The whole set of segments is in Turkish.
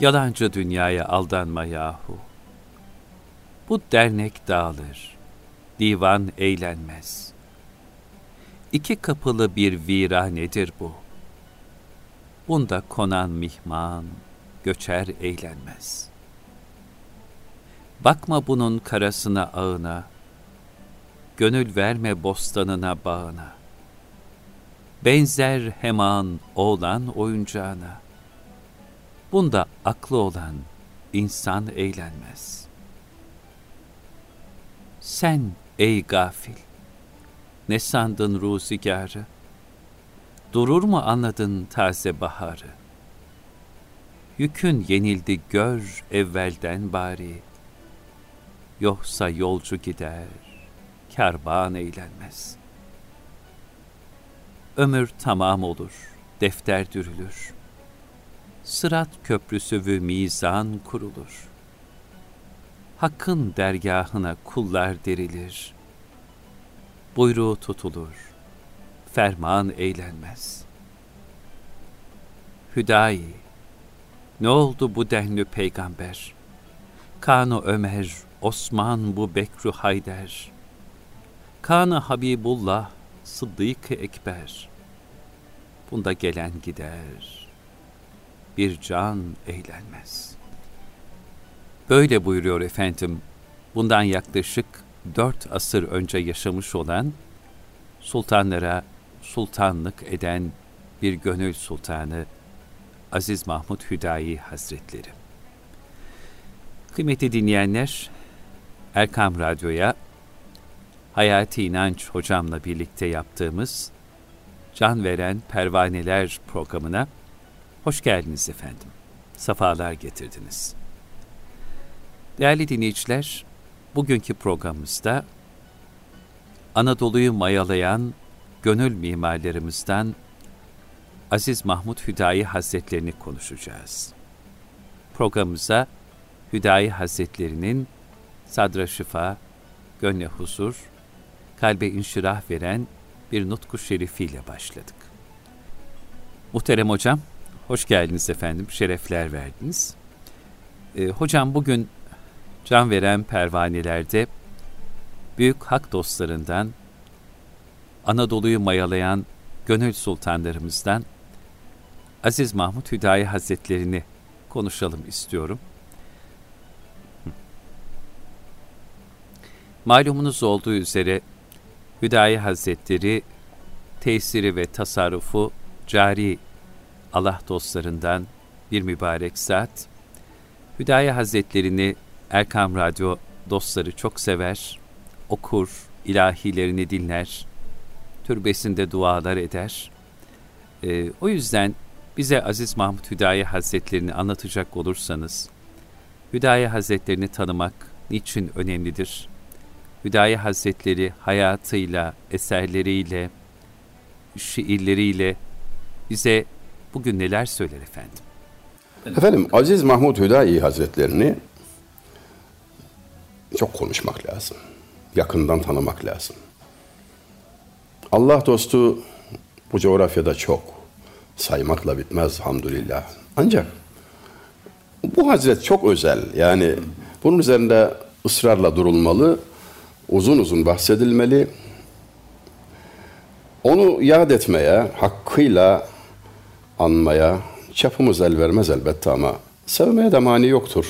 Yalancı dünyaya aldanma yahu. Bu dernek dağılır, divan eğlenmez. İki kapılı bir viranedir bu. Bunda konan mihman, göçer eğlenmez. Bakma bunun karasına ağına, gönül verme bostanına bağına. Benzer heman oğlan oyuncağına. Bunda aklı olan insan eğlenmez. Sen ey gafil, ne sandın ruzigarı? Durur mu anladın taze baharı? Yükün yenildi gör evvelden bari. Yoksa yolcu gider, kervan eğlenmez. Ömür tamam olur, defter dürülür. Sırat köprüsü ve mizan kurulur. Hakkın dergahına kullar derilir. Buyruğu tutulur, ferman eğlenmez. Hüdayi, ne oldu bu denli peygamber? Kanu Ömer, Osman bu Bekru Hayder. Kana Habibullah, Sıddık-ı Ekber. Bunda gelen gider, bir can eğlenmez. Böyle buyuruyor efendim, bundan yaklaşık dört asır önce yaşamış olan, sultanlara sultanlık eden bir gönül sultanı, Aziz Mahmud Hüdayi Hazretleri. Kıymetli dinleyenler, Erkam Radyo'ya Hayati İnanç hocamla birlikte yaptığımız Can Veren Pervaneler programına hoş geldiniz efendim. Safalar getirdiniz. Değerli dinleyiciler, bugünkü programımızda Anadolu'yu mayalayan gönül mimarlarımızdan Aziz Mahmut Hüdayi Hazretlerini konuşacağız. Programımıza Hüdayi Hazretlerinin sadra şifa, gönle huzur, kalbe inşirah veren bir nutku şerifiyle başladık. Muhterem hocam, hoş geldiniz efendim, şerefler verdiniz. Ee, hocam bugün can veren pervanelerde büyük hak dostlarından, Anadolu'yu mayalayan gönül sultanlarımızdan Aziz Mahmut Hüdayi Hazretlerini konuşalım istiyorum. Malumunuz olduğu üzere Hüdayi Hazretleri tesiri ve tasarrufu cari Allah dostlarından bir mübarek zat. Hüdayi Hazretlerini Erkam Radyo dostları çok sever, okur, ilahilerini dinler, türbesinde dualar eder. Ee, o yüzden bize Aziz Mahmut Hüdayi Hazretlerini anlatacak olursanız, Hüdayi Hazretlerini tanımak niçin önemlidir? Hüdayi Hazretleri hayatıyla, eserleriyle, şiirleriyle bize bugün neler söyler efendim? Efendim Aziz Mahmud Hüdayi Hazretlerini çok konuşmak lazım. Yakından tanımak lazım. Allah dostu bu coğrafyada çok. Saymakla bitmez hamdülillah. Ancak bu hazret çok özel. Yani bunun üzerinde ısrarla durulmalı, uzun uzun bahsedilmeli. Onu yad etmeye, hakkıyla anmaya çapımız el vermez elbette ama sevmeye de mani yoktur.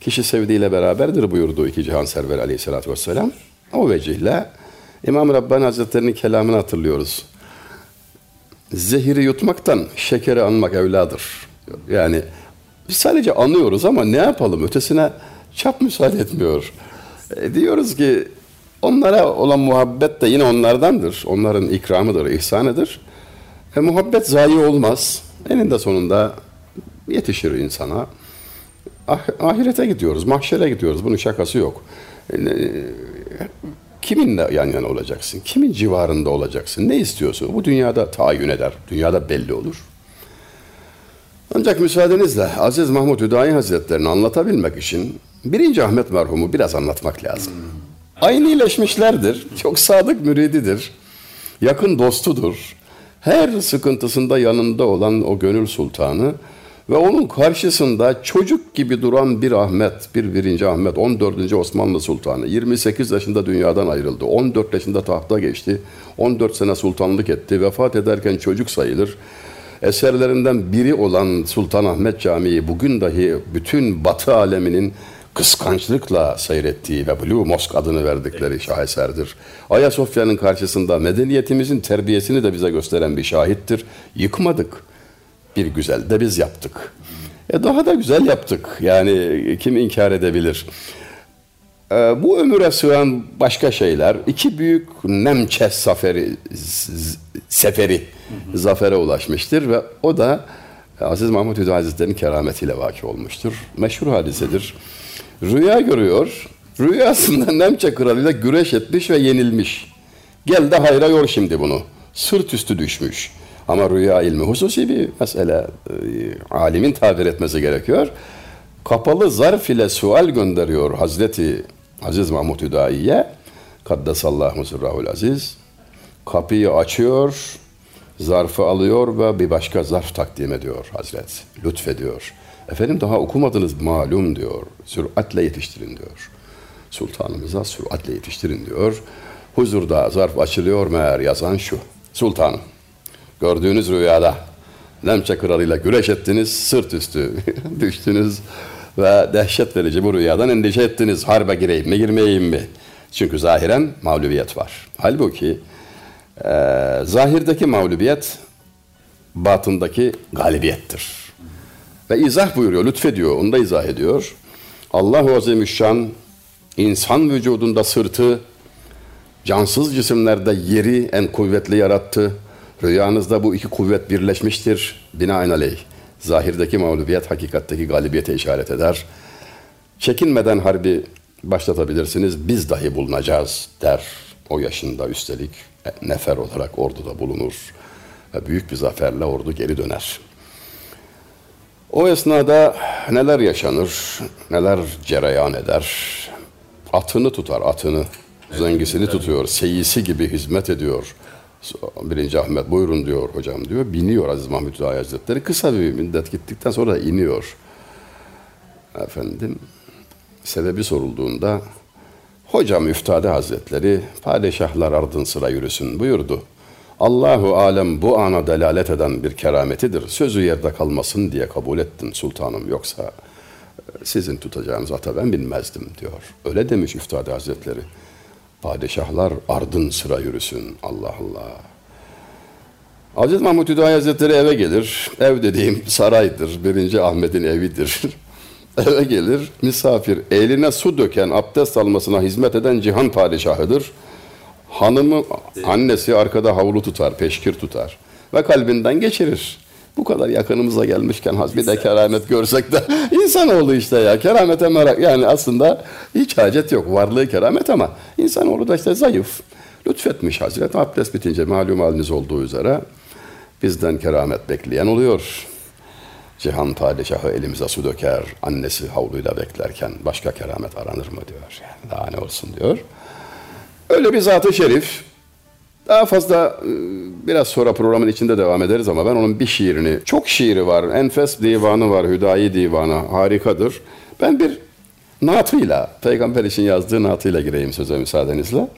Kişi sevdiğiyle beraberdir buyurdu iki cihan server aleyhissalatü vesselam. O vecihle İmam Rabbani Hazretleri'nin kelamını hatırlıyoruz. Zehiri yutmaktan şekeri anmak evladır. Yani biz sadece anlıyoruz ama ne yapalım ötesine çap müsaade etmiyor. E, diyoruz ki onlara olan muhabbet de yine onlardandır. Onların ikramıdır, ihsanıdır. E, muhabbet zayi olmaz. Eninde sonunda yetişir insana. Ah, ahirete gidiyoruz, mahşere gidiyoruz. Bunun şakası yok. E, kiminle yan yana olacaksın? Kimin civarında olacaksın? Ne istiyorsun? Bu dünyada tayin eder. Dünyada belli olur. Ancak müsaadenizle Aziz Mahmut Hüdayi Hazretlerini anlatabilmek için birinci Ahmet merhumu biraz anlatmak lazım. Aynı iyileşmişlerdir. Çok sadık mürididir. Yakın dostudur. Her sıkıntısında yanında olan o gönül sultanı Ve onun karşısında çocuk gibi duran bir Ahmet, bir birinci Ahmet, 14. Osmanlı Sultanı. 28 yaşında dünyadan ayrıldı. 14 yaşında tahta geçti. 14 sene sultanlık etti. Vefat ederken çocuk sayılır. Eserlerinden biri olan Sultan Ahmet Camii bugün dahi bütün Batı aleminin kıskançlıkla seyrettiği ve Blue Mosque adını verdikleri şaheserdir. Ayasofya'nın karşısında medeniyetimizin terbiyesini de bize gösteren bir şahittir. Yıkmadık. Bir güzel de biz yaptık. E daha da güzel yaptık. Yani kim inkar edebilir? E, bu ömüre sığan başka şeyler. iki büyük Nemçe zaferi, seferi zafere ulaşmıştır ve o da Aziz Mahmut Hüdayi Hazretleri'nin kerametiyle vaki olmuştur. Meşhur hadisedir. Rüya görüyor. Rüyasında Nemçe kralıyla güreş etmiş ve yenilmiş. Gel de hayra yor şimdi bunu. Sırt üstü düşmüş. Ama rüya ilmi hususi bir mesele. E, alimin tabir etmesi gerekiyor. Kapalı zarf ile sual gönderiyor Hazreti Aziz Mahmud Hüdayi'ye. Kaddesallahu sırrahul aziz. Kapıyı açıyor, zarfı alıyor ve bir başka zarf takdim ediyor Hazret. Lütfediyor. Efendim daha okumadınız malum diyor. Süratle yetiştirin diyor. Sultanımıza süratle yetiştirin diyor. Huzurda zarf açılıyor meğer yazan şu. Sultanım gördüğünüz rüyada Lemçe kralıyla güreş ettiniz, sırt üstü düştünüz ve dehşet verici bu rüyadan endişe ettiniz. Harbe gireyim mi girmeyeyim mi? Çünkü zahiren mağlubiyet var. Halbuki e, zahirdeki mağlubiyet batındaki galibiyettir. Ve izah buyuruyor, lütfediyor, onu da izah ediyor. Allah-u Azimüşşan insan vücudunda sırtı, cansız cisimlerde yeri en kuvvetli yarattı. Rüyanızda bu iki kuvvet birleşmiştir. Binaenaleyh. Zahirdeki mağlubiyet hakikatteki galibiyete işaret eder. Çekinmeden harbi başlatabilirsiniz. Biz dahi bulunacağız der. O yaşında üstelik nefer olarak orduda bulunur. Ve büyük bir zaferle ordu geri döner. O esnada neler yaşanır, neler cereyan eder. Atını tutar, atını. Zengisini tutuyor, seyisi gibi hizmet ediyor. Birinci Ahmet buyurun diyor hocam diyor. Biniyor Aziz Mahmut Hüdayi Hazretleri. Kısa bir müddet gittikten sonra iniyor. Efendim sebebi sorulduğunda hocam Üftade Hazretleri padişahlar ardın sıra yürüsün buyurdu. Allahu alem bu ana delalet eden bir kerametidir. Sözü yerde kalmasın diye kabul ettim sultanım. Yoksa e, sizin tutacağınız ata ben bilmezdim diyor. Öyle demiş Üftade Hazretleri. Padişahlar ardın sıra yürüsün. Allah Allah. Aziz Mahmut Hüdayi Hazretleri eve gelir. Ev dediğim saraydır. Birinci Ahmet'in evidir. eve gelir. Misafir. Eline su döken, abdest almasına hizmet eden cihan padişahıdır. Hanımı, annesi arkada havlu tutar, peşkir tutar. Ve kalbinden geçirir. Bu kadar yakınımıza gelmişken hasbi de keramet görsek de insan oldu işte ya. Keramete merak yani aslında hiç hacet yok. Varlığı keramet ama insan insanoğlu da işte zayıf. Lütfetmiş Hazreti abdest bitince malum haliniz olduğu üzere bizden keramet bekleyen oluyor. Cihan padişahı elimize su döker, annesi havluyla beklerken başka keramet aranır mı diyor. Yani daha ne olsun diyor. Öyle bir zat-ı şerif. Daha fazla e, biraz sonra programın içinde devam ederiz ama ben onun bir şiirini, çok şiiri var. Enfes divanı var, Hüdayi divanı harikadır. Ben bir natıyla, Peygamber için yazdığı natıyla gireyim söze müsaadenizle.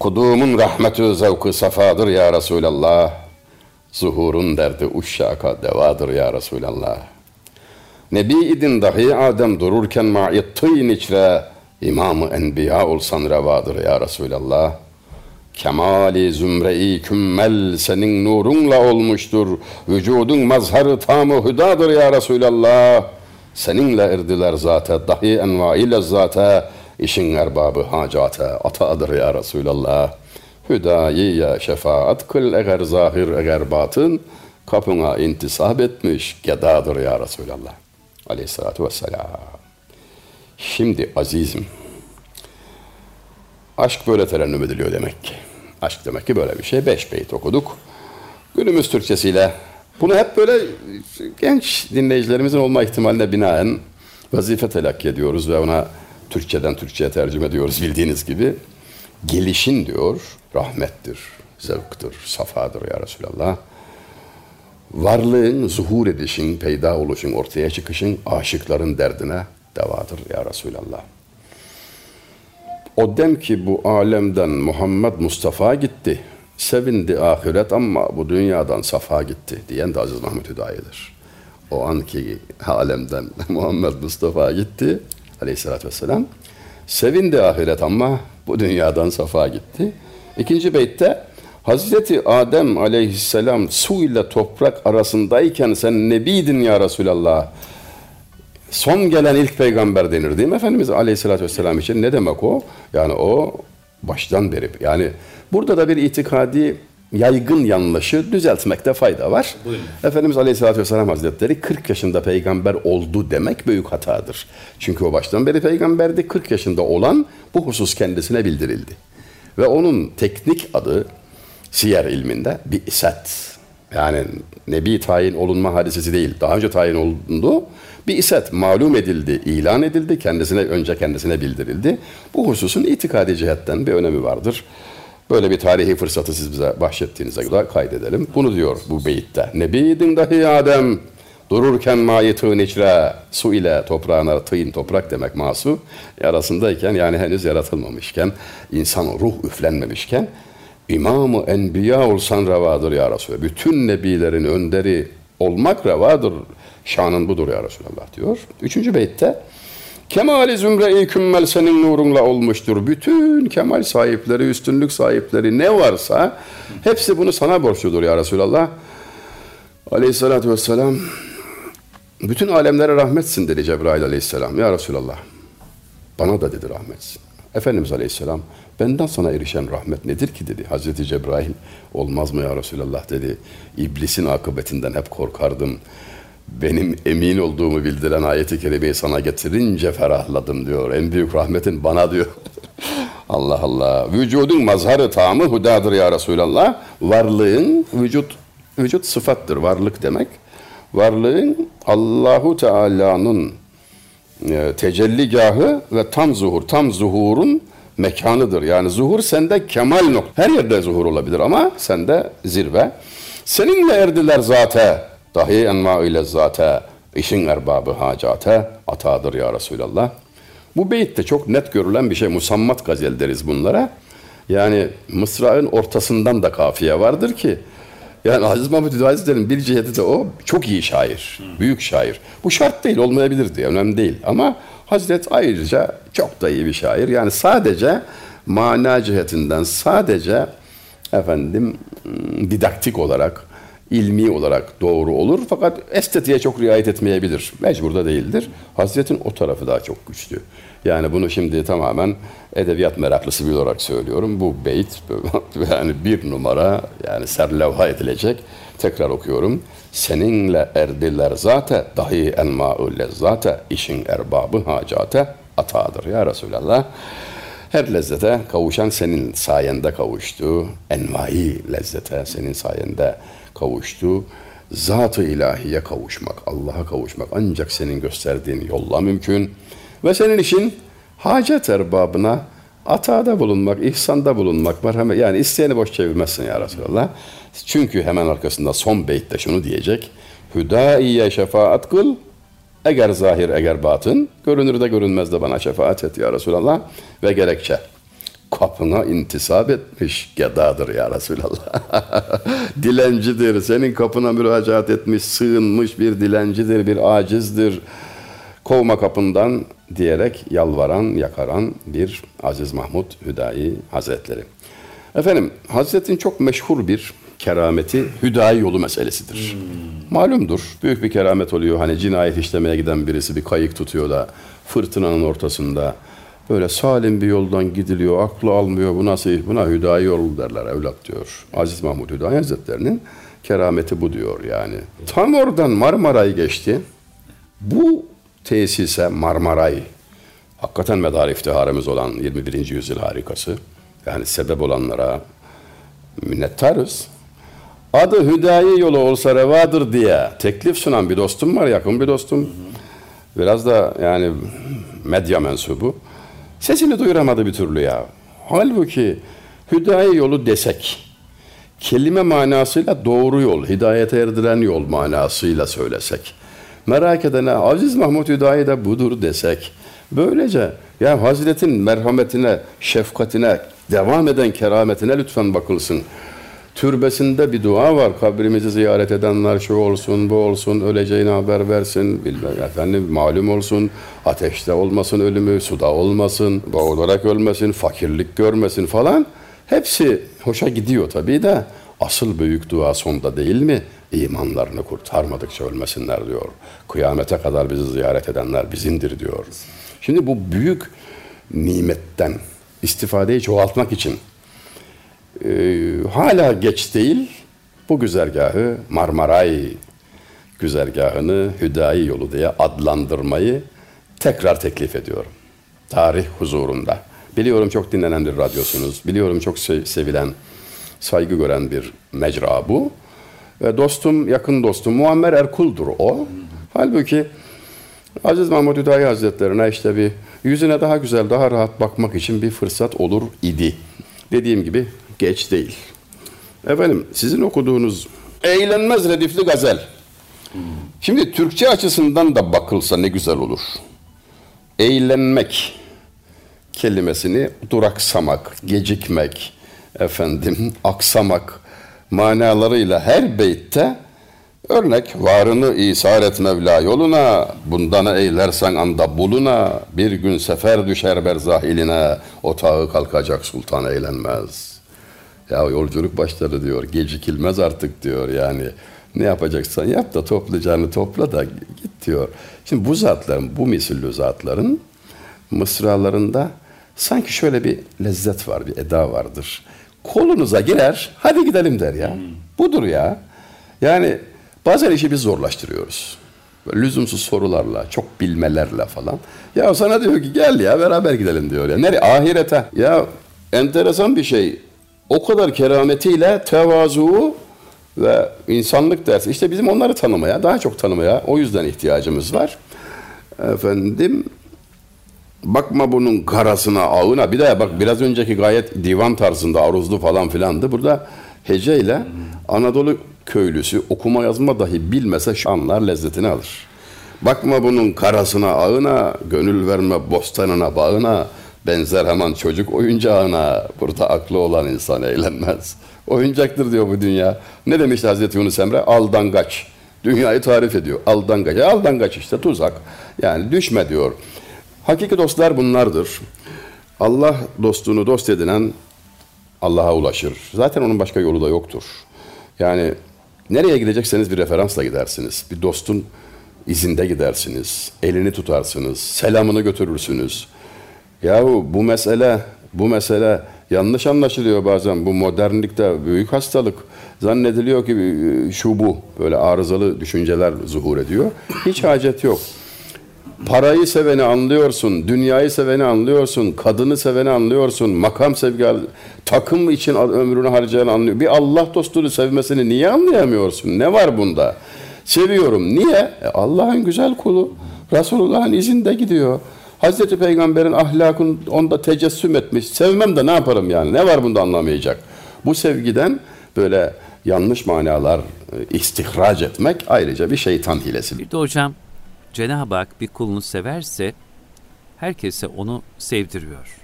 Kudumun rahmetü zevkı safadır ya Resulallah. Zuhurun derdi uşşaka devadır ya Resulallah. Nebi idin dahi Adem dururken ma'yettin içre İmam-ı Enbiya olsan revadır ya Resulallah. Kemali zümre-i kümmel senin nurunla olmuştur. Vücudun mazharı tamı hüdadır ya Resulallah. Seninle erdiler zate, dahi envai lezzate, işin erbabı hacate, atadır ya Resulallah. Hüdayi ya şefaat kıl eğer zahir eğer batın, kapına intisap etmiş gedadır ya Resulallah. Aleyhissalatu vesselam. Şimdi azizim, aşk böyle terennüm ediliyor demek ki. Aşk demek ki böyle bir şey. Beş beyt okuduk. Günümüz Türkçesiyle bunu hep böyle genç dinleyicilerimizin olma ihtimaline binaen vazife telakki ediyoruz ve ona Türkçeden Türkçe'ye tercüme ediyoruz bildiğiniz gibi. Gelişin diyor, rahmettir, zevktir, safadır ya Resulallah. varlığın zuhur edişin, peyda oluşun, ortaya çıkışın aşıkların derdine devadır ya Resulallah. O dem ki bu alemden Muhammed Mustafa gitti. Sevindi ahiret ama bu dünyadan safa gitti diyen de Aziz Mahmut Hüdayi'dir. O anki alemden Muhammed Mustafa gitti aleyhissalatü vesselam. Sevindi ahiret ama bu dünyadan safa gitti. İkinci beytte Hazreti Adem aleyhisselam su ile toprak arasındayken sen nebiydin ya Resulallah. Son gelen ilk peygamber denir değil mi Efendimiz aleyhissalatü vesselam için? Ne demek o? Yani o baştan beri. Yani burada da bir itikadi yaygın yanlışı düzeltmekte fayda var. Buyurun. Efendimiz Aleyhisselatü Vesselam Hazretleri 40 yaşında peygamber oldu demek büyük hatadır. Çünkü o baştan beri peygamberdi. 40 yaşında olan bu husus kendisine bildirildi. Ve onun teknik adı siyer ilminde bir iset. Yani nebi tayin olunma hadisesi değil. Daha önce tayin olundu. Bir iset malum edildi, ilan edildi. Kendisine önce kendisine bildirildi. Bu hususun itikadi cihetten bir önemi vardır. Böyle bir tarihi fırsatı siz bize bahşettiğinize göre kaydedelim. Bunu diyor bu beyitte. Nebiydin dahi Adem dururken mayı tığın içre su ile toprağına tığın toprak demek masu arasındayken yani henüz yaratılmamışken insan ruh üflenmemişken İmamı Enbiya olsan revadır ya Resulallah. Bütün nebilerin önderi olmak revadır. Şanın budur ya Resulallah diyor. Üçüncü beytte Kemali zümre-i kümmel senin nurunla olmuştur. Bütün kemal sahipleri, üstünlük sahipleri ne varsa hepsi bunu sana borçludur ya Resulallah. Aleyhissalatü vesselam bütün alemlere rahmetsin dedi Cebrail aleyhisselam. Ya Resulallah bana da dedi rahmetsin. Efendimiz aleyhisselam benden sana erişen rahmet nedir ki dedi. Hazreti Cebrail olmaz mı ya Resulallah dedi. İblisin akıbetinden hep korkardım benim emin olduğumu bildiren ayeti kerimeyi sana getirince ferahladım diyor. En büyük rahmetin bana diyor. Allah Allah. Vücudun mazharı tamı hudadır ya Resulallah. Varlığın vücut vücut sıfattır. Varlık demek. Varlığın Allahu Teala'nın e, tecelligahı ve tam zuhur, tam zuhurun mekanıdır. Yani zuhur sende kemal nokta. Her yerde zuhur olabilir ama sende zirve. Seninle erdiler zaten Dahi enma-ı lezzate, işin erbabı hacate atadır ya Resulallah. Bu beyitte çok net görülen bir şey. Musammat gazel deriz bunlara. Yani Mısra'ın ortasından da kafiye vardır ki yani Aziz Mahmut Hazretleri'nin bir ciheti de o çok iyi şair, büyük şair. Bu şart değil, olmayabilir diye, önemli değil. Ama Hazret ayrıca çok da iyi bir şair. Yani sadece mana cihetinden, sadece efendim didaktik olarak, ilmi olarak doğru olur. Fakat estetiğe çok riayet etmeyebilir. Mecbur da değildir. Hazretin o tarafı daha çok güçlü. Yani bunu şimdi tamamen edebiyat meraklısı bir olarak söylüyorum. Bu beyt yani bir numara yani serlevha edilecek. Tekrar okuyorum. Seninle erdiler zate dahi enma'u lezzate işin erbabı hacate atadır ya Resulallah. Her lezzete kavuşan senin sayende kavuştu. Envai lezzete senin sayende kavuştu. Zat-ı ilahiye kavuşmak, Allah'a kavuşmak ancak senin gösterdiğin yolla mümkün. Ve senin işin hacet erbabına atada bulunmak, ihsanda bulunmak, merhamet. Yani isteyeni boş çevirmezsin ya Resulallah. Çünkü hemen arkasında son beytte şunu diyecek. Hüdaiye şefaat kıl, eğer zahir eğer batın, görünür de görünmez de bana şefaat et ya Resulallah. Ve gerekçe kapına intisap etmiş gedadır ya Resulallah. dilencidir. Senin kapına müracaat etmiş, sığınmış bir dilencidir, bir acizdir. Kovma kapından diyerek yalvaran, yakaran bir Aziz Mahmud Hüdayi Hazretleri. Efendim, Hazretin çok meşhur bir kerameti Hüdayi yolu meselesidir. Hmm. Malumdur. Büyük bir keramet oluyor. Hani cinayet işlemeye giden birisi bir kayık tutuyor da fırtınanın ortasında Böyle salim bir yoldan gidiliyor, aklı almıyor. Bu nasıl, buna hüdayi yol derler evlat diyor. Aziz Mahmud Hüdayi Hazretleri'nin kerameti bu diyor yani. Tam oradan Marmaray geçti. Bu tesise Marmaray, hakikaten medar iftiharımız olan 21. yüzyıl harikası. Yani sebep olanlara minnettarız. Adı Hüdayi yolu olsa revadır diye teklif sunan bir dostum var, yakın bir dostum. Biraz da yani medya mensubu. Sesini duyuramadı bir türlü ya. Halbuki Hüdayi yolu desek, kelime manasıyla doğru yol, hidayete erdiren yol manasıyla söylesek. Merak edene Aziz Mahmut Hüdayi de budur desek. Böylece ya Hazretin merhametine, şefkatine, devam eden kerametine lütfen bakılsın. Türbesinde bir dua var. Kabrimizi ziyaret edenler şu olsun, bu olsun, öleceğini haber versin. Bilmem efendim malum olsun. Ateşte olmasın ölümü, suda olmasın, boğularak ölmesin, fakirlik görmesin falan. Hepsi hoşa gidiyor tabii de asıl büyük dua sonda değil mi? İmanlarını kurtarmadıkça ölmesinler diyor. Kıyamete kadar bizi ziyaret edenler bizimdir diyor. Şimdi bu büyük nimetten istifadeyi çoğaltmak için e, hala geç değil bu güzergahı Marmaray güzergahını Hüdayi yolu diye adlandırmayı tekrar teklif ediyorum. Tarih huzurunda. Biliyorum çok dinlenen bir radyosunuz. Biliyorum çok sevilen, saygı gören bir mecra bu. Ve dostum, yakın dostum Muammer Erkul'dur o. Halbuki Aziz Mahmud Hüdayi Hazretlerine işte bir yüzüne daha güzel, daha rahat bakmak için bir fırsat olur idi. Dediğim gibi geç değil. Efendim sizin okuduğunuz Eğlenmez Redifli Gazel. Şimdi Türkçe açısından da bakılsa ne güzel olur. Eğlenmek kelimesini duraksamak, gecikmek, efendim aksamak manalarıyla her beytte örnek varını isar et Mevla yoluna bundan eylersen anda buluna bir gün sefer düşer berzahiline otağı kalkacak sultan eğlenmez. Ya yolculuk başladı diyor gecikilmez artık diyor yani ne yapacaksan yap da toplayacağını topla da git diyor. Şimdi bu zatların bu misillü zatların mısralarında sanki şöyle bir lezzet var, bir eda vardır. Kolunuza girer, hadi gidelim der ya. Budur ya. Yani bazen işi biz zorlaştırıyoruz. Böyle lüzumsuz sorularla, çok bilmelerle falan. Ya sana diyor ki gel ya beraber gidelim diyor ya. Nereye? Ahirete. Ya enteresan bir şey. O kadar kerametiyle tevazu ve insanlık dersi. İşte bizim onları tanımaya, daha çok tanımaya o yüzden ihtiyacımız var. Efendim Bakma bunun karasına, ağına. Bir daha bak biraz önceki gayet divan tarzında aruzlu falan filandı. Burada heceyle Anadolu köylüsü okuma yazma dahi bilmese şu anlar lezzetini alır. Bakma bunun karasına, ağına, gönül verme bostanına, bağına, benzer hemen çocuk oyuncağına. Burada aklı olan insan eğlenmez. Oyuncaktır diyor bu dünya. Ne demiş Hazreti Yunus Emre? Aldangaç. Dünyayı tarif ediyor. Aldangaç. Aldangaç işte tuzak. Yani düşme diyor. Hakiki dostlar bunlardır. Allah dostunu dost edinen Allah'a ulaşır. Zaten onun başka yolu da yoktur. Yani nereye gidecekseniz bir referansla gidersiniz. Bir dostun izinde gidersiniz. Elini tutarsınız. Selamını götürürsünüz. Yahu bu mesele bu mesele yanlış anlaşılıyor bazen. Bu modernlikte büyük hastalık. Zannediliyor ki e, şu bu böyle arızalı düşünceler zuhur ediyor. Hiç hacet yok. Parayı seveni anlıyorsun, dünyayı seveni anlıyorsun, kadını seveni anlıyorsun, makam sevgi, takım için ömrünü harcayanı anlıyor. Bir Allah dostunu sevmesini niye anlayamıyorsun? Ne var bunda? Seviyorum. Niye? E Allah'ın güzel kulu. Resulullah'ın izinde gidiyor. Hazreti Peygamber'in ahlakını onda tecessüm etmiş. Sevmem de ne yaparım yani? Ne var bunda anlamayacak? Bu sevgiden böyle yanlış manalar e, istihraç etmek ayrıca bir şeytan hilesi. Bir de hocam Cenab-ı Hak bir kulunu severse herkese onu sevdiriyor.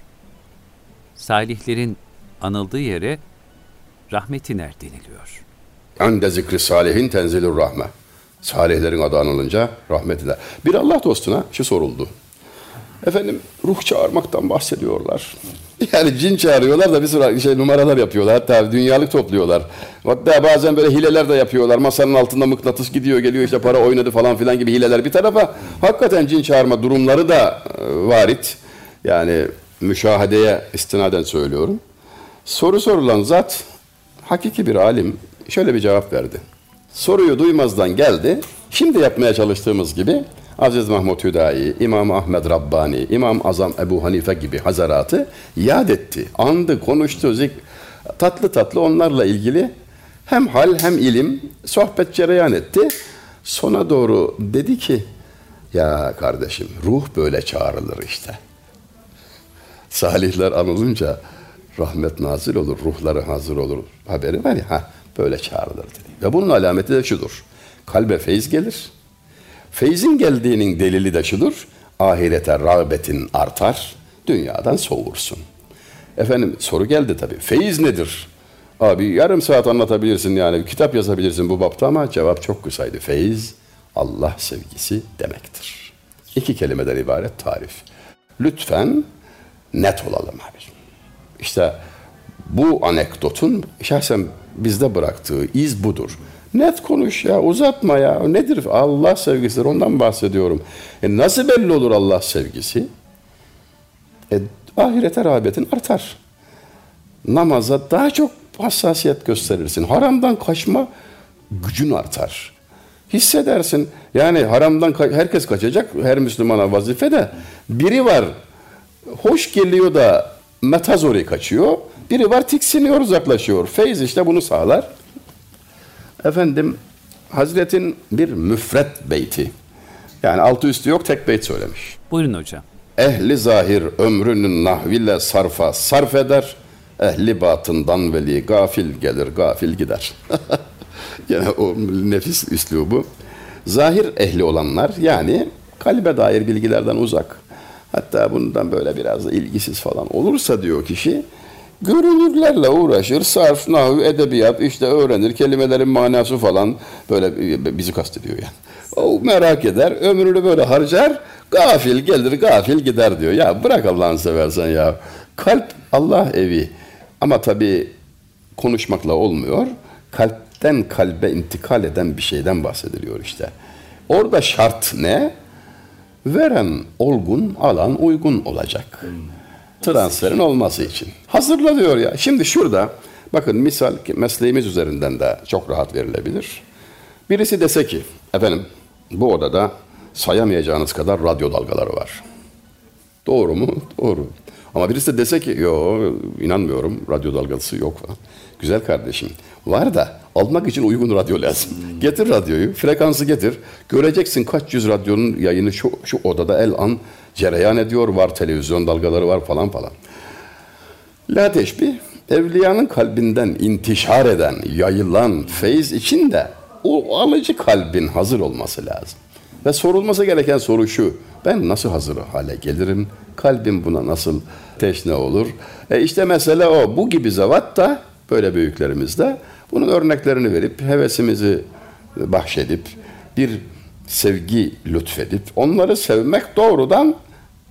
Salihlerin anıldığı yere rahmet iner deniliyor. Ande zikri salihin tenzilur rahme. Salihlerin adı anılınca rahmet eder. Bir Allah dostuna şu soruldu. Efendim ruh çağırmaktan bahsediyorlar. Yani cin çağırıyorlar da bir sürü şey numaralar yapıyorlar. Hatta dünyalık topluyorlar. Hatta bazen böyle hileler de yapıyorlar. Masanın altında mıknatıs gidiyor geliyor işte para oynadı falan filan gibi hileler bir tarafa. Hakikaten cin çağırma durumları da e, varit. Yani müşahedeye istinaden söylüyorum. Soru sorulan zat hakiki bir alim şöyle bir cevap verdi. Soruyu duymazdan geldi. Şimdi yapmaya çalıştığımız gibi Aziz Mahmud Hüdayi, İmam Ahmed Rabbani, İmam Azam Ebu Hanife gibi hazaratı yad etti. Andı, konuştu, zik tatlı tatlı onlarla ilgili hem hal hem ilim sohbet cereyan etti. Sona doğru dedi ki ya kardeşim ruh böyle çağrılır işte. Salihler anılınca rahmet nazil olur, ruhları hazır olur haberi var ya, ha, böyle çağrılır dedi. Ve bunun alameti de şudur. Kalbe feyiz gelir. Feyzin geldiğinin delili de şudur. Ahirete rağbetin artar, dünyadan soğursun. Efendim soru geldi tabii. Feyiz nedir? Abi yarım saat anlatabilirsin yani kitap yazabilirsin bu bapta ama cevap çok kısaydı. Feyiz Allah sevgisi demektir. İki kelimeden ibaret tarif. Lütfen net olalım abi. İşte bu anekdotun şahsen bizde bıraktığı iz budur. Net konuş ya uzatma ya. Nedir Allah sevgisidir ondan bahsediyorum. E nasıl belli olur Allah sevgisi? E, ahirete rağbetin artar. Namaza daha çok hassasiyet gösterirsin. Haramdan kaçma gücün artar. Hissedersin. Yani haramdan ka- herkes kaçacak. Her Müslümana vazife de. Biri var hoş geliyor da metazori kaçıyor. Biri var tiksiniyor uzaklaşıyor. Feyz işte bunu sağlar. Efendim Hazretin bir müfret beyti. Yani altı üstü yok tek beyt söylemiş. Buyurun hocam. Ehli zahir ömrünün nahville sarfa sarf eder. Ehli batından veli gafil gelir gafil gider. Yine o nefis üslubu. Zahir ehli olanlar yani kalbe dair bilgilerden uzak. Hatta bundan böyle biraz da ilgisiz falan olursa diyor kişi görünürlerle uğraşır, sarf, nahu, edebiyat işte öğrenir, kelimelerin manası falan böyle bizi kastediyor yani. O merak eder, ömrünü böyle harcar, gafil gelir, gafil gider diyor. Ya bırak Allah'ını seversen ya. Kalp Allah evi. Ama tabii konuşmakla olmuyor. Kalpten kalbe intikal eden bir şeyden bahsediliyor işte. Orada şart ne? Veren olgun, alan uygun olacak. Transferin olması için. Hazırla diyor ya. Şimdi şurada bakın misal mesleğimiz üzerinden de çok rahat verilebilir. Birisi dese ki efendim bu odada sayamayacağınız kadar radyo dalgaları var. Doğru mu? Doğru. Ama birisi de dese ki yo inanmıyorum radyo dalgası yok falan. Güzel kardeşim var da almak için uygun radyo lazım. Hmm. Getir radyoyu, frekansı getir. Göreceksin kaç yüz radyonun yayını şu, şu odada el an cereyan ediyor. Var televizyon dalgaları var falan falan. La teşbih, evliyanın kalbinden intişar eden, yayılan feyz için de o alıcı kalbin hazır olması lazım. Ve sorulması gereken soru şu. Ben nasıl hazır hale gelirim? Kalbim buna nasıl teşne olur? E işte mesele o. Bu gibi zavat da böyle büyüklerimizde bunun örneklerini verip hevesimizi bahşedip bir sevgi lütfedip onları sevmek doğrudan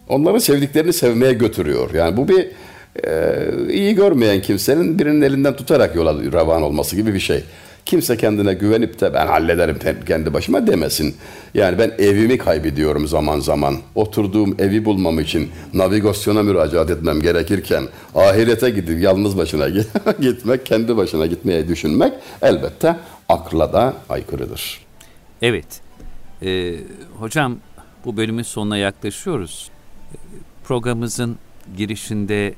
onları sevdiklerini sevmeye götürüyor. Yani bu bir e, iyi görmeyen kimsenin birinin elinden tutarak yola revan olması gibi bir şey. Kimse kendine güvenip de ben hallederim kendi başıma demesin. Yani ben evimi kaybediyorum zaman zaman. Oturduğum evi bulmam için navigasyona müracaat etmem gerekirken ahirete gidip yalnız başına gitmek, kendi başına gitmeye düşünmek elbette akla da aykırıdır. Evet. Ee, hocam bu bölümün sonuna yaklaşıyoruz. Programımızın girişinde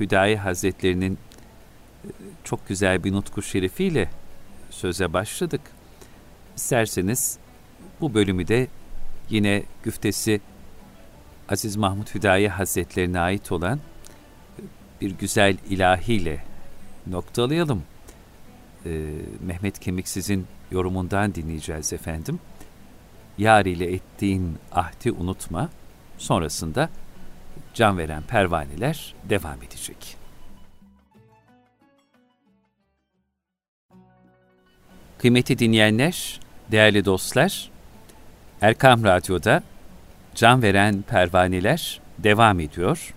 Hüdayi Hazretlerinin çok güzel bir nutku şerifiyle söze başladık. İsterseniz bu bölümü de yine güftesi Aziz Mahmut Hüdayi Hazretlerine ait olan bir güzel ilahiyle noktalayalım. Ee, Mehmet Kemiksiz'in yorumundan dinleyeceğiz efendim. Yar ile ettiğin ahdi unutma. Sonrasında can veren pervaneler devam edecek. Kıymetli dinleyenler, değerli dostlar, Erkam Radyo'da Can Veren Pervaneler devam ediyor.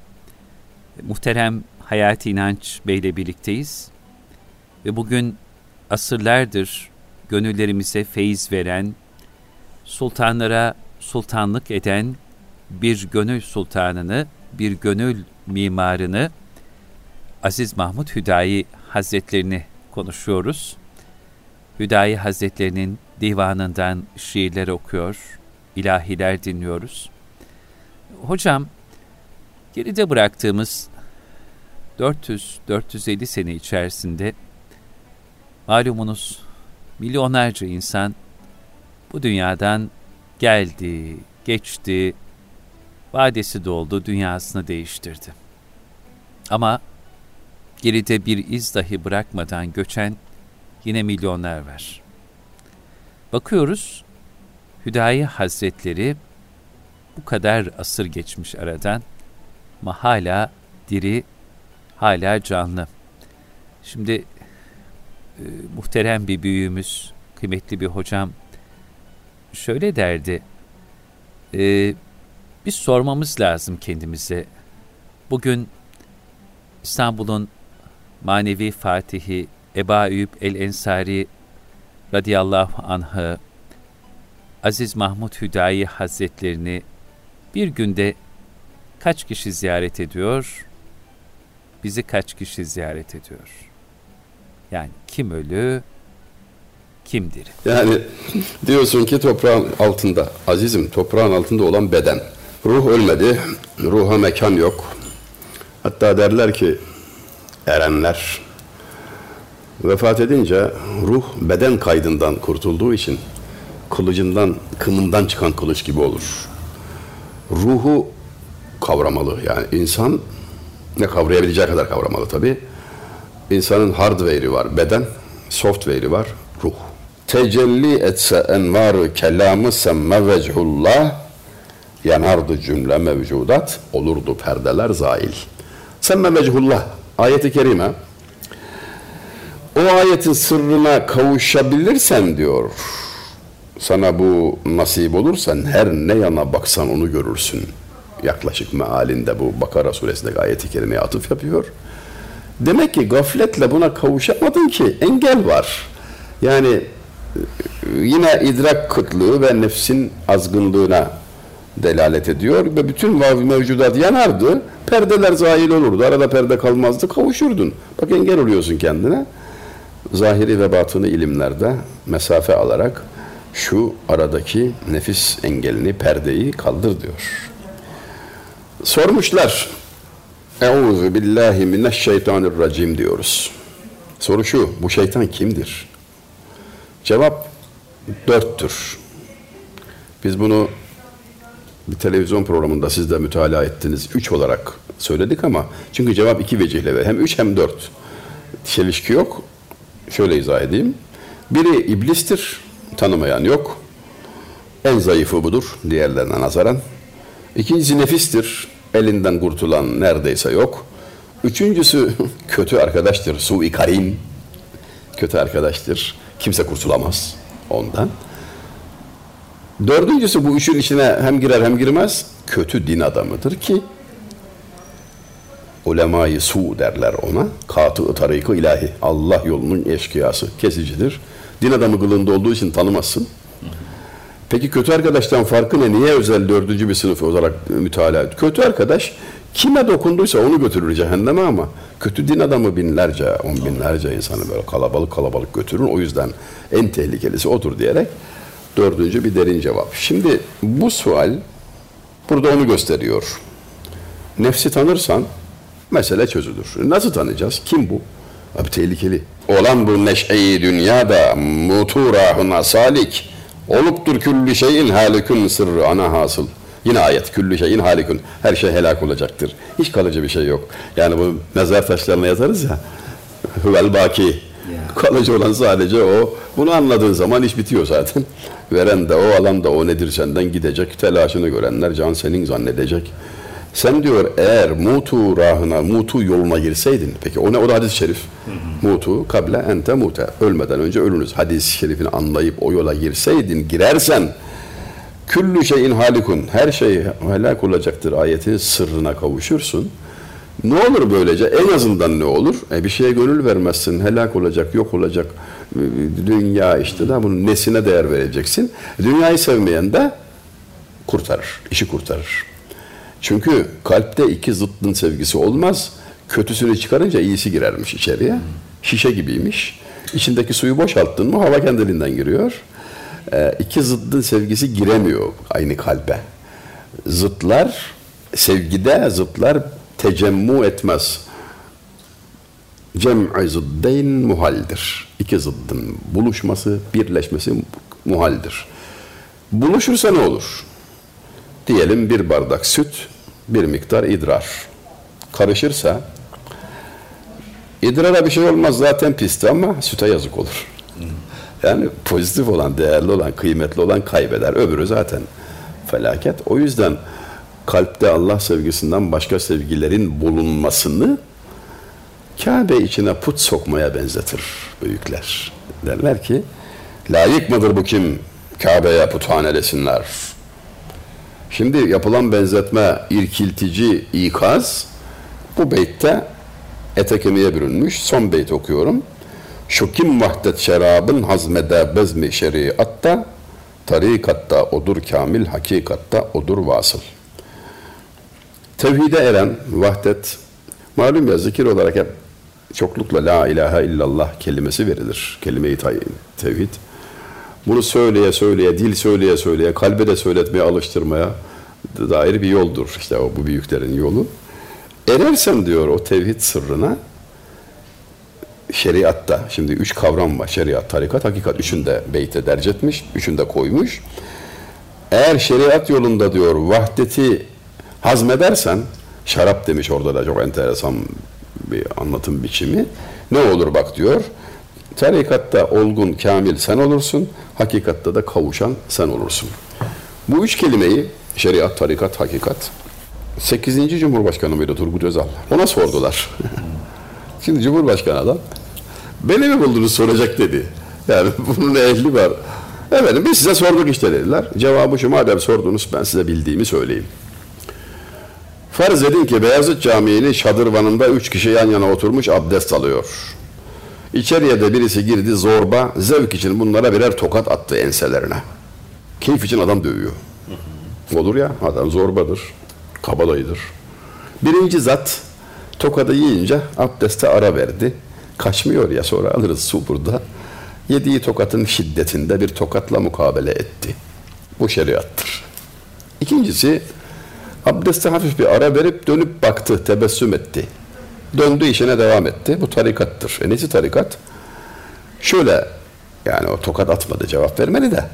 Muhterem Hayati İnanç Bey ile birlikteyiz. Ve bugün asırlardır gönüllerimize feyiz veren, sultanlara sultanlık eden bir gönül sultanını, bir gönül mimarını Aziz Mahmut Hüdayi Hazretlerini konuşuyoruz. Hüdayi Hazretlerinin divanından şiirler okuyor, ilahiler dinliyoruz. Hocam, geride bıraktığımız 400-450 sene içerisinde malumunuz milyonlarca insan bu dünyadan geldi, geçti, vadesi doldu, dünyasını değiştirdi. Ama geride bir iz dahi bırakmadan göçen yine milyonlar var. Bakıyoruz, Hüdayi Hazretleri bu kadar asır geçmiş aradan ama hala diri, hala canlı. Şimdi e, muhterem bir büyüğümüz, kıymetli bir hocam şöyle derdi, e, biz sormamız lazım kendimize. Bugün İstanbul'un manevi fatihi Eba Eyüp el-Ensari radıyallahu anh'ı, Aziz Mahmud Hüdayi Hazretlerini bir günde kaç kişi ziyaret ediyor, bizi kaç kişi ziyaret ediyor? Yani kim ölü, kim diri? Yani diyorsun ki toprağın altında, azizim toprağın altında olan beden. Ruh ölmedi, ruha mekan yok. Hatta derler ki erenler vefat edince ruh beden kaydından kurtulduğu için kılıcından, kınından çıkan kılıç gibi olur. Ruhu kavramalı. Yani insan ne kavrayabileceği kadar kavramalı tabi. İnsanın hardware'i var, beden, software'i var, ruh. Tecelli etse envarı kelamı semme vechullah yanardı cümle mevcudat, olurdu perdeler zail. Semme vechullah, ayeti kerime. O ayetin sırrına kavuşabilirsen diyor, sana bu nasip olursa her ne yana baksan onu görürsün. Yaklaşık mealinde bu Bakara suresindeki ayeti kerimeye atıf yapıyor. Demek ki gafletle buna kavuşamadın ki engel var. Yani e, yine idrak kıtlığı ve nefsin azgınlığına delalet ediyor ve bütün mevcudat yanardı, perdeler zahil olurdu, arada perde kalmazdı, kavuşurdun. Bak engel oluyorsun kendine. Zahiri ve batını ilimlerde mesafe alarak şu aradaki nefis engelini, perdeyi kaldır diyor. Sormuşlar. Euzu billahi mineşşeytanirracim diyoruz. Soru şu, bu şeytan kimdir? Cevap dörttür. Biz bunu bir televizyon programında siz de mütalaa ettiniz. Üç olarak söyledik ama çünkü cevap iki vecihle ver. Hem üç hem dört. Çelişki yok. Şöyle izah edeyim. Biri iblistir, tanımayan yok. En zayıfı budur diğerlerine nazaran. İkincisi nefistir, elinden kurtulan neredeyse yok. Üçüncüsü kötü arkadaştır, su karin. Kötü arkadaştır, kimse kurtulamaz ondan. Dördüncüsü bu üçün içine hem girer hem girmez, kötü din adamıdır ki ulemayı su derler ona. Katı tarikı ilahi. Allah yolunun eşkıyası. Kesicidir. Din adamı kılığında olduğu için tanımazsın. Peki kötü arkadaştan farkı ne? Niye özel dördüncü bir sınıf olarak mütalaa? Kötü arkadaş kime dokunduysa onu götürür cehenneme ama kötü din adamı binlerce, on binlerce insanı böyle kalabalık kalabalık götürür. O yüzden en tehlikelisi odur diyerek dördüncü bir derin cevap. Şimdi bu sual burada onu gösteriyor. Nefsi tanırsan mesele çözülür. Nasıl tanıyacağız? Kim bu? Abi tehlikeli. Olan bu neşeyi dünyada muturahına salik oluptur küllü şeyin halikün sırrı ana hasıl. Yine ayet küllü şeyin halikün. Her şey helak olacaktır. Hiç kalıcı bir şey yok. Yani bu mezar taşlarına yazarız ya. Hüvel baki. Kalıcı olan sadece o. Bunu anladığın zaman iş bitiyor zaten. Veren de o, alan da o nedir senden gidecek. Telaşını görenler can senin zannedecek. Sen diyor eğer mutu rahına, mutu yoluna girseydin. Peki o ne? O da hadis-i şerif. Mutu kable ente mute. Ölmeden önce ölünüz. Hadis-i şerifini anlayıp o yola girseydin, girersen küllü şeyin halikun. Her şey helak olacaktır ayetinin sırrına kavuşursun. Ne olur böylece? En azından ne olur? E bir şeye gönül vermezsin. Helak olacak, yok olacak. Dünya işte da bunun nesine değer vereceksin. Dünyayı sevmeyen de kurtarır, işi kurtarır. Çünkü kalpte iki zıttın sevgisi olmaz. Kötüsünü çıkarınca iyisi girermiş içeriye. Şişe gibiymiş. İçindeki suyu boşalttın mı hava kendiliğinden giriyor. Ee, iki zıttın sevgisi giremiyor aynı kalbe. Zıtlar sevgide zıtlar tecemmu etmez. Cem'i zıddeyn muhaldir. İki zıddın buluşması, birleşmesi muhaldir. Buluşursa ne olur? Diyelim bir bardak süt, bir miktar idrar. Karışırsa İdrara bir şey olmaz zaten pisti ama süte yazık olur. Yani pozitif olan, değerli olan, kıymetli olan kaybeder. Öbürü zaten felaket. O yüzden kalpte Allah sevgisinden başka sevgilerin bulunmasını Kabe içine put sokmaya benzetir büyükler. Derler ki layık mıdır bu kim Kabe'ye puthane desinler. Şimdi yapılan benzetme irkiltici ikaz bu beytte ete kemiğe bürünmüş. Son beyt okuyorum. Şu kim vahdet şerabın hazmede bezmi şeriatta tarikatta odur kamil hakikatta odur vasıl. Tevhide eren vahdet malum ya zikir olarak hep çoklukla la ilahe illallah kelimesi verilir. Kelime-i tevhid. Bunu söyleye söyleye, dil söyleye söyleye, kalbe de söyletmeye, alıştırmaya dair bir yoldur. İşte o bu büyüklerin yolu. Erersen diyor o tevhid sırrına şeriatta, şimdi üç kavram var. Şeriat, tarikat, hakikat. Üçünde beyte derc etmiş, üçünde koymuş. Eğer şeriat yolunda diyor vahdeti hazmedersen, şarap demiş orada da çok enteresan bir anlatım biçimi. Ne olur bak diyor. Tarikatta olgun, kamil sen olursun. Hakikatta da kavuşan sen olursun. Bu üç kelimeyi şeriat, tarikat, hakikat 8. Cumhurbaşkanı mıydı Turgut Özal? Ona sordular. Şimdi Cumhurbaşkanı adam beni mi buldunuz soracak dedi. Yani bunun ehli var. Efendim biz size sorduk işte dediler. Cevabı şu madem sordunuz ben size bildiğimi söyleyeyim. Farz edin ki Beyazıt Camii'nin şadırvanında üç kişi yan yana oturmuş abdest alıyor. İçeriye de birisi girdi zorba, zevk için bunlara birer tokat attı enselerine. Keyif için adam dövüyor. Olur ya, adam zorbadır, kabalayıdır. Birinci zat tokadı yiyince abdeste ara verdi. Kaçmıyor ya sonra alırız su burada. Yediği tokatın şiddetinde bir tokatla mukabele etti. Bu şeriattır. İkincisi abdeste hafif bir ara verip dönüp baktı, tebessüm etti. Döndü işine devam etti. Bu tarikattır. E nesi tarikat? Şöyle yani o tokat atmadı cevap vermeli de.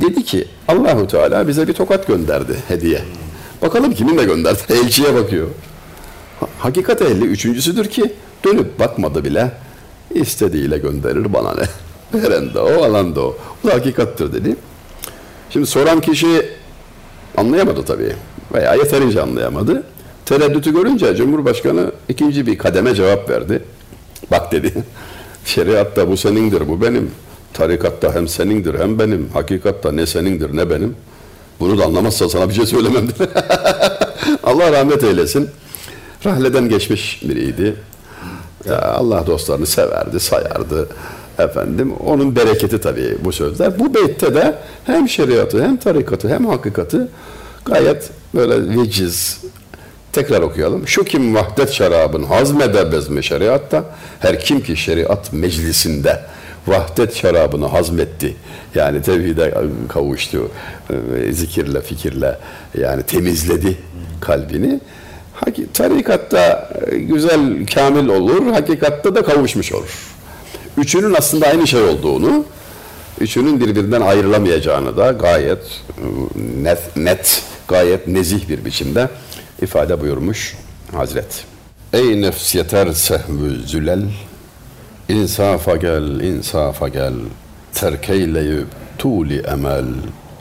Dedi ki Allahu Teala bize bir tokat gönderdi hediye. Bakalım kiminle gönderdi? Elçiye bakıyor. Hakikat ehli üçüncüsüdür ki dönüp bakmadı bile. istediğiyle gönderir bana ne? Veren de o, alan da o. Bu da hakikattır dedi. Şimdi soran kişi anlayamadı tabii. Veya yeterince anlayamadı. Tereddütü görünce Cumhurbaşkanı ikinci bir kademe cevap verdi. Bak dedi, şeriatta bu senindir, bu benim. Tarikatta hem senindir hem benim. Hakikatta ne senindir ne benim. Bunu da anlamazsa sana bir şey söylemem. Allah rahmet eylesin. Rahleden geçmiş biriydi. Ya Allah dostlarını severdi, sayardı. Efendim onun bereketi tabii bu sözler. Bu beytte de hem şeriatı hem tarikatı hem hakikati gayet böyle veciz, Tekrar okuyalım. Şu kim vahdet şarabın hazmeder bezme şeriatta, her kim ki şeriat meclisinde vahdet şarabını hazmetti. Yani tevhide kavuştu. E, zikirle, fikirle yani temizledi kalbini. Tarikatta e, güzel, kamil olur, hakikatta da kavuşmuş olur. Üçünün aslında aynı şey olduğunu, üçünün birbirinden ayrılamayacağını da gayet e, net, net gayet nezih bir biçimde ifade buyurmuş Hazret. Ey nefs yeter sehvü zülel, insafa gel, insafa gel, terkeyleyüp tuli emel,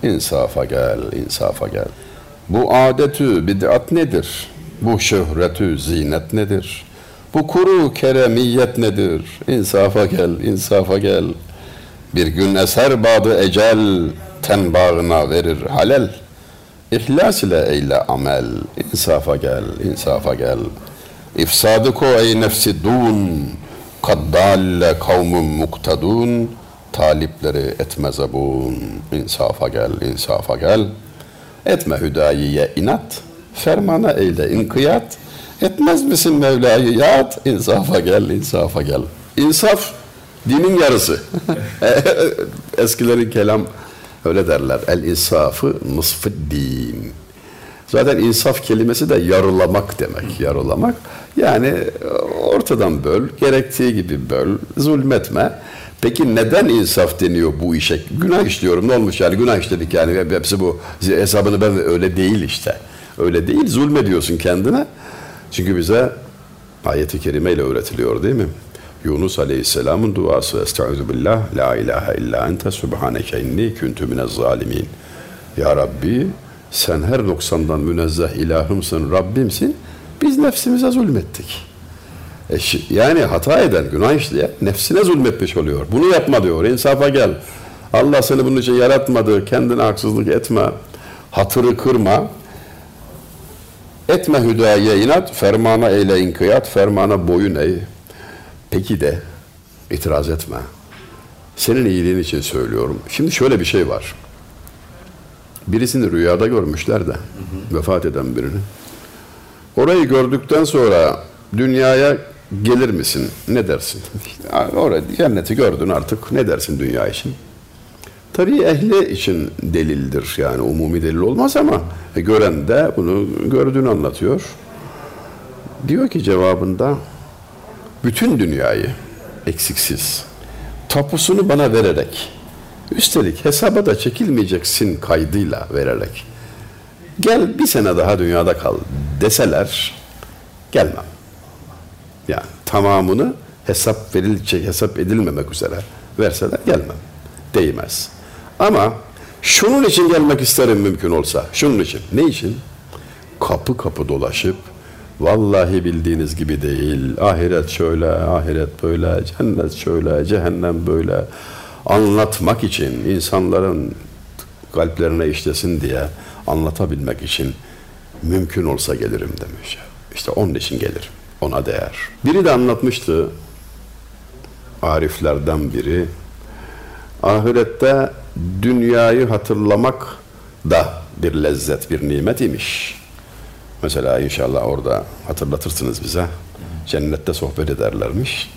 insafa gel, insafa gel. Bu adetü bid'at nedir? Bu şöhretü zinet nedir? Bu kuru keremiyet nedir? İnsafa gel, insafa gel. Bir gün eser badı ecel, ten bağına verir halel.'' İhlas ile eyle amel. İnsafa gel, insafa gel. İfsadı ko ey nefsi dun. Kaddalle kavmun muktadun. Talipleri etme zabun. İnsafa gel, insafa gel. Etme hüdayiye inat. Fermana eyle inkiyat. Etmez misin Mevla'yı yat? İnsafa gel, insafa gel. İnsaf dinin yarısı. Eskilerin kelam Öyle derler. El insafı nısfı din. Zaten insaf kelimesi de yarılamak demek. Yarılamak. Yani ortadan böl, gerektiği gibi böl, zulmetme. Peki neden insaf deniyor bu işe? Günah işliyorum ne olmuş yani günah işledik yani hepsi bu hesabını ben öyle değil işte. Öyle değil zulmediyorsun kendine. Çünkü bize ayeti kerime ile öğretiliyor değil mi? Yunus Aleyhisselam'ın duası Estaizu billah La ilahe illa ente subhaneke inni küntü minez zalimin Ya Rabbi sen her noksandan münezzeh ilahımsın, Rabbimsin. Biz nefsimize zulmettik. E, yani hata eden, günah işleyen nefsine zulmetmiş oluyor. Bunu yapma diyor, insafa gel. Allah seni bunun için yaratmadı, kendine haksızlık etme, hatırı kırma. Etme hüdaye inat, fermana eyle inkiyat, fermana boyun eğ. Peki de itiraz etme. Senin iyiliğin için söylüyorum. Şimdi şöyle bir şey var. Birisini rüyada görmüşler de, hı hı. vefat eden birini. Orayı gördükten sonra dünyaya gelir misin? Ne dersin? İşte orada cenneti gördün artık. Ne dersin dünya için? Tabii ehli için delildir. Yani umumi delil olmaz ama e, gören de bunu gördüğünü anlatıyor. Diyor ki cevabında bütün dünyayı eksiksiz tapusunu bana vererek üstelik hesaba da çekilmeyeceksin kaydıyla vererek gel bir sene daha dünyada kal deseler gelmem. Yani tamamını hesap verilecek, hesap edilmemek üzere verseler gelmem. Değmez. Ama şunun için gelmek isterim mümkün olsa. Şunun için. Ne için? Kapı kapı dolaşıp vallahi bildiğiniz gibi değil. Ahiret şöyle, ahiret böyle, cennet şöyle, cehennem böyle anlatmak için insanların kalplerine işlesin diye anlatabilmek için mümkün olsa gelirim demiş. İşte onun için gelirim. Ona değer. Biri de anlatmıştı ariflerden biri ahirette dünyayı hatırlamak da bir lezzet, bir nimet imiş. Mesela inşallah orada hatırlatırsınız bize. Cennette sohbet ederlermiş.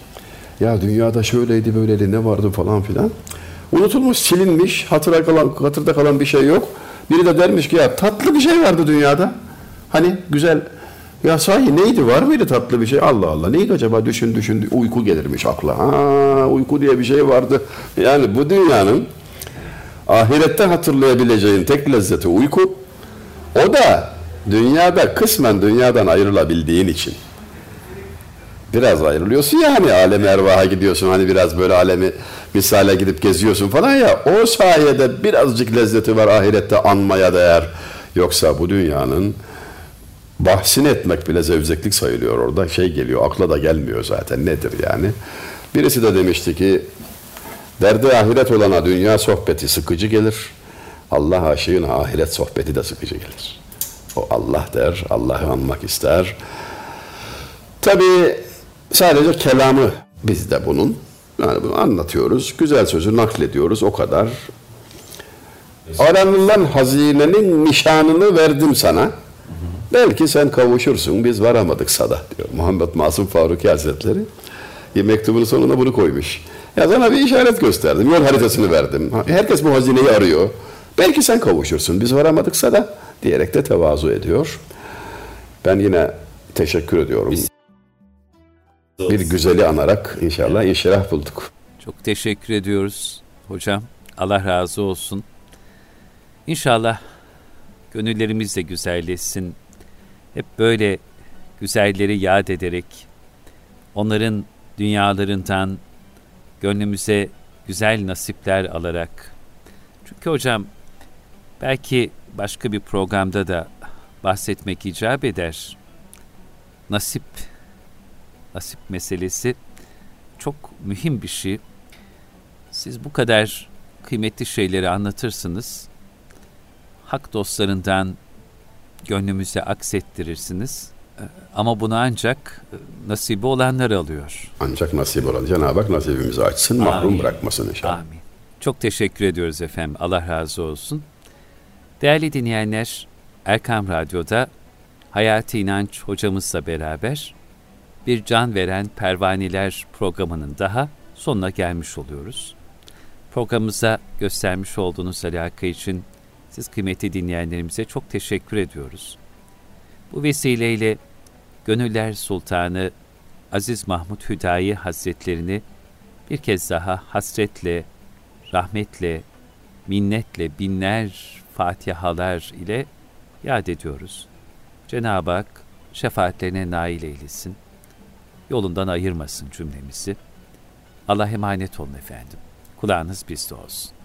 Ya dünyada şöyleydi böyleydi ne vardı falan filan. Unutulmuş, silinmiş, hatıra kalan, hatırda kalan bir şey yok. Biri de dermiş ki ya tatlı bir şey vardı dünyada. Hani güzel ya sahi neydi var mıydı tatlı bir şey? Allah Allah neydi acaba düşün düşün uyku gelirmiş akla. Ha uyku diye bir şey vardı. Yani bu dünyanın ahirette hatırlayabileceğin tek lezzeti uyku. O da dünyada kısmen dünyadan ayrılabildiğin için. Biraz ayrılıyorsun ya hani alemi ervaha gidiyorsun hani biraz böyle alemi misale gidip geziyorsun falan ya o sayede birazcık lezzeti var ahirette anmaya değer. Yoksa bu dünyanın bahsini etmek bile zevzeklik sayılıyor orada. Şey geliyor, akla da gelmiyor zaten. Nedir yani? Birisi de demişti ki, derdi ahiret olana dünya sohbeti sıkıcı gelir. Allah aşığına ahiret sohbeti de sıkıcı gelir. O Allah der, Allah'ı anmak ister. Tabi sadece kelamı bizde bunun. Yani bunu anlatıyoruz, güzel sözü naklediyoruz o kadar. Aranılan hazinenin nişanını verdim sana. Belki sen kavuşursun, biz varamadık sada diyor Muhammed Masum Faruki Hazretleri. Mektubun sonuna bunu koymuş. Ya sana bir işaret gösterdim, yol haritasını verdim. Herkes bu hazineyi arıyor. Belki sen kavuşursun, biz varamadık sada diyerek de tevazu ediyor. Ben yine teşekkür ediyorum. Bir güzeli anarak inşallah inşirah bulduk. Çok teşekkür ediyoruz hocam. Allah razı olsun. İnşallah gönüllerimiz de güzelleşsin hep böyle güzelleri yad ederek, onların dünyalarından gönlümüze güzel nasipler alarak. Çünkü hocam belki başka bir programda da bahsetmek icap eder. Nasip, nasip meselesi çok mühim bir şey. Siz bu kadar kıymetli şeyleri anlatırsınız. Hak dostlarından gönlümüze aksettirirsiniz. Ama bunu ancak nasibi olanlar alıyor. Ancak nasip olan Cenab-ı Hak nasibimizi açsın, Amin. mahrum bırakmasın inşallah. Amin. Çok teşekkür ediyoruz efendim. Allah razı olsun. Değerli dinleyenler, Erkam Radyo'da Hayati İnanç hocamızla beraber bir can veren pervaneler programının daha sonuna gelmiş oluyoruz. Programımıza göstermiş olduğunuz alaka için siz kıymetli dinleyenlerimize çok teşekkür ediyoruz. Bu vesileyle Gönüller Sultanı Aziz Mahmut Hüdayi Hazretlerini bir kez daha hasretle, rahmetle, minnetle binler fatihalar ile yad ediyoruz. Cenab-ı Hak şefaatlerine nail eylesin, yolundan ayırmasın cümlemizi. Allah'a emanet olun efendim. Kulağınız bizde olsun.